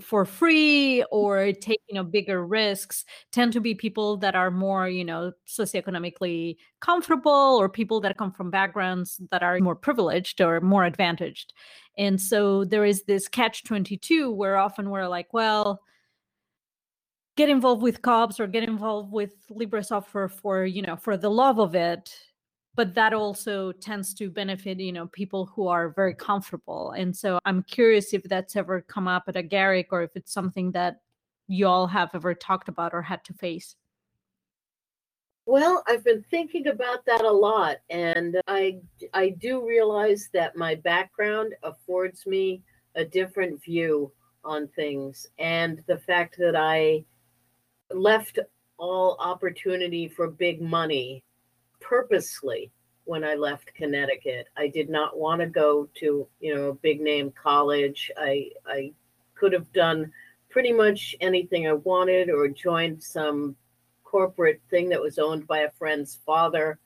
for free or take you know bigger risks tend to be people that are more you know socioeconomically comfortable or people that come from backgrounds that are more privileged or more advantaged. And so there is this catch 22 where often we're like well get involved with co-ops or get involved with libre software for you know for the love of it but that also tends to benefit you know people who are very comfortable. And so i'm curious if that's ever come up at Agaric or if it's something that you all have ever talked about or had to face. Well i've been thinking about that a lot and i i do realize that my background affords me a different view on things and the fact that i left all opportunity for big money purposely when I left Connecticut. I did not want to go to, you know, a big name college. I I could have done pretty much anything I wanted or joined some corporate thing that was owned by a friend's father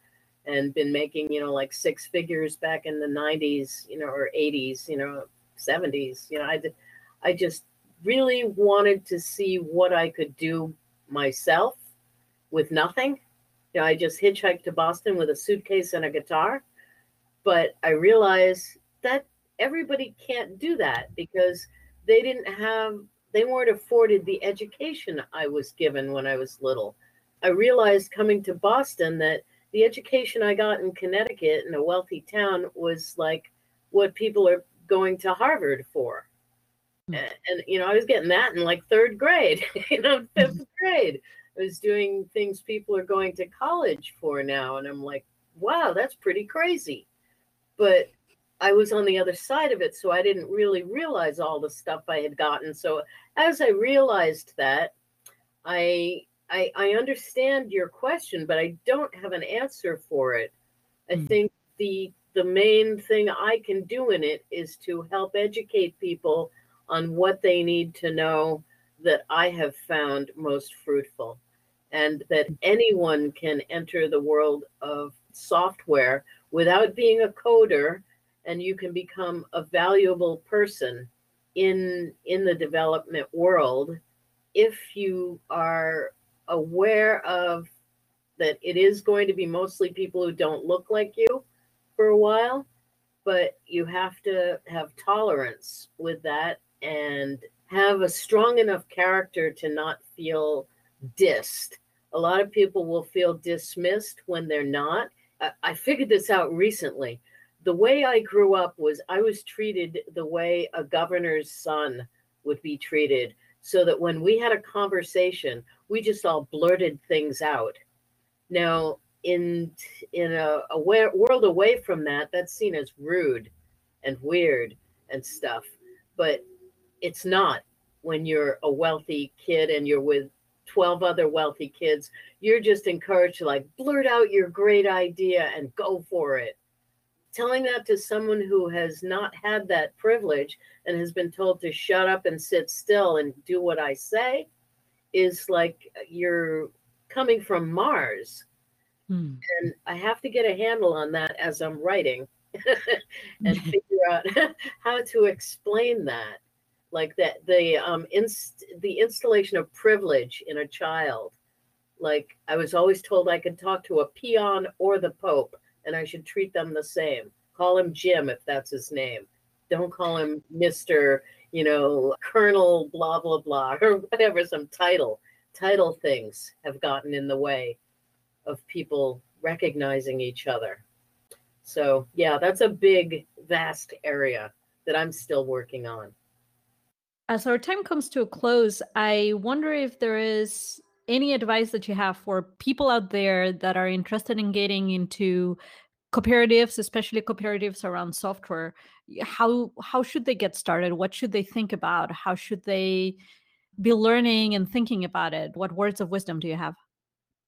and been making, you know, like six figures back in the 90s, you know, or 80s, you know, 70s. You know, I I just really wanted to see what I could do myself with nothing you know, I just hitchhiked to Boston with a suitcase and a guitar. But I realized that everybody can't do that because they didn't have, they weren't afforded the education I was given when I was little. I realized coming to Boston that the education I got in Connecticut in a wealthy town was like what people are going to Harvard for. Mm-hmm. And, and, you know, I was getting that in like third grade, you know, fifth grade I was doing things people are going to college for now. And I'm like, wow, that's pretty crazy. But I was on the other side of it, so I didn't really realize all the stuff I had gotten. So as I realized that, I I, I understand your question, but I don't have an answer for it. I Mm. think the the main thing I can do in it is to help educate people on what they need to know that I have found most fruitful, and that anyone can enter the world of software without being a coder, and you can become a valuable person in in the development world if you are aware of that it is going to be mostly people who don't look like you for a while, but you have to have tolerance with that and have a strong enough character to not feel dissed. A lot of people will feel dismissed when they're not. I, figured this out recently. The way I grew up was I was treated the way a governor's son would be treated, so that when we had a conversation, we just all blurted things out. Now, in in a, a world away from that, that's seen as rude and weird and stuff. But it's not when you're a wealthy kid and you're with 12 other wealthy kids. You're just encouraged to like blurt out your great idea and go for it. Telling that to someone who has not had that privilege and has been told to shut up and sit still and do what I say is like you're coming from Mars Hmm. and I have to get a handle on that as I'm writing and figure out how to explain that. Like that the um inst- the installation of privilege in a child. Like I was always told I could talk to a peon or the Pope and I should treat them the same. Call him Jim if that's his name. Don't call him Mr. You know, Colonel blah blah blah or whatever some title. Title things have gotten in the way of people recognizing each other. So, yeah, that's a big, vast area that I'm still working on. Uh, As our time comes to a close, I wonder if there is any advice that you have for people out there that are interested in getting into cooperatives, especially cooperatives around software. How how should they get started? What should they think about? How should they be learning and thinking about it? What words of wisdom do you have?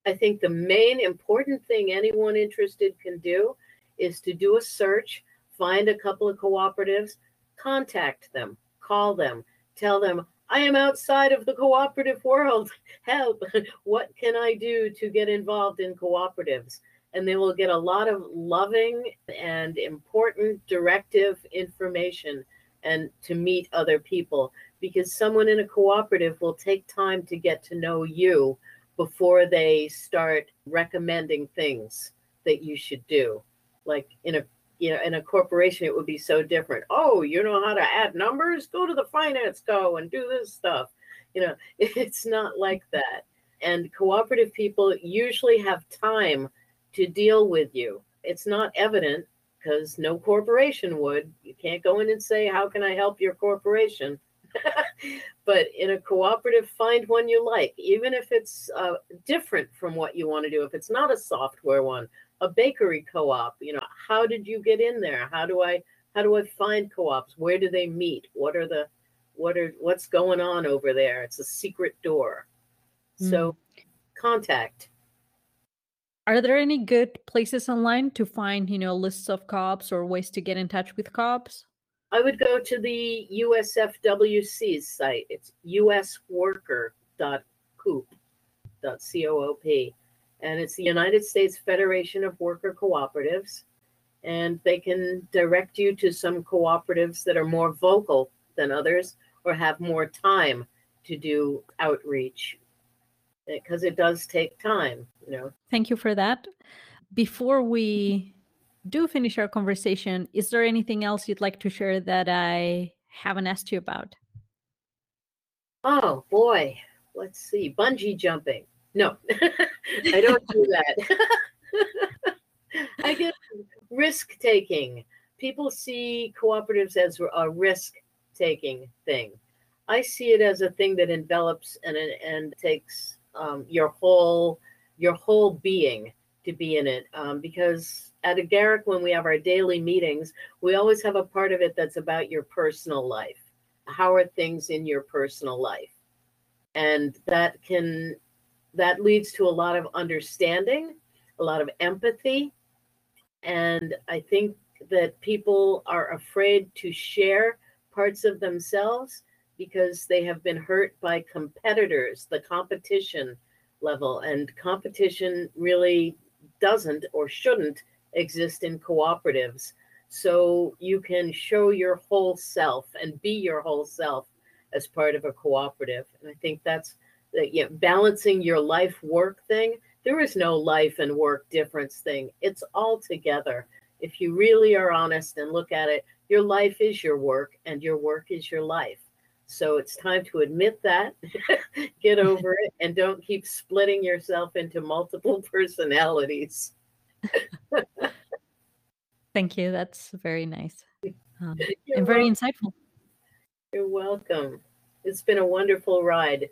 I think the main important thing anyone interested can do is to do a search, find a couple of cooperatives, contact them, call them, tell them, I am outside of the cooperative world. Help. What can I do to get involved in cooperatives? And they will get a lot of loving and important directive information and to meet other people because someone in a cooperative will take time to get to know you before they start recommending things that you should do. Like in a you know in a corporation it would be so different. Oh, you know how to add numbers? Go to the finance go and do this stuff. You know, it's not like that. And cooperative people usually have time to deal with you. It's not evident because no corporation would. You can't go in and say, How can I help your corporation? but in a cooperative, find one you like, even if it's uh, different from what you want to do. If it's not a software one, a bakery co-op, you know, how did you get in there? How do I how do I find co-ops? Where do they meet? What are the what are what's going on over there? It's a secret door. So hmm. contact. Are there any good places online to find, you know, lists of co-ops or ways to get in touch with co-ops? I would go to the USFWC's site. It's usworker.coop.coop. And it's the United States Federation of Worker Cooperatives. And they can direct you to some cooperatives that are more vocal than others or have more time to do outreach. Because it does take time, you know. Thank you for that. Before we do finish our conversation, is there anything else you'd like to share that I haven't asked you about? Oh boy, let's see. Bungee jumping. No, I don't do that. I guess risk taking. People see cooperatives as a risk taking thing. I see it as a thing that envelops and and takes um, your whole your whole being to be in it um, because at Agaric when we have our daily meetings we always have a part of it that's about your personal life how are things in your personal life and that can that leads to a lot of understanding a lot of empathy. And i think that people are afraid to share parts of themselves because they have been hurt by competitors the competition level. And competition really doesn't or shouldn't exist in cooperatives. So you can show your whole self and be your whole self as part of a cooperative. And i think that's you know, balancing your life work thing there is no life and work difference thing it's all together if you really are honest and look at it your life is your work and your work is your life so it's time to admit that get over it and don't keep splitting yourself into multiple personalities Thank you. That's very nice um, and very welcome. insightful. You're welcome. It's been a wonderful ride.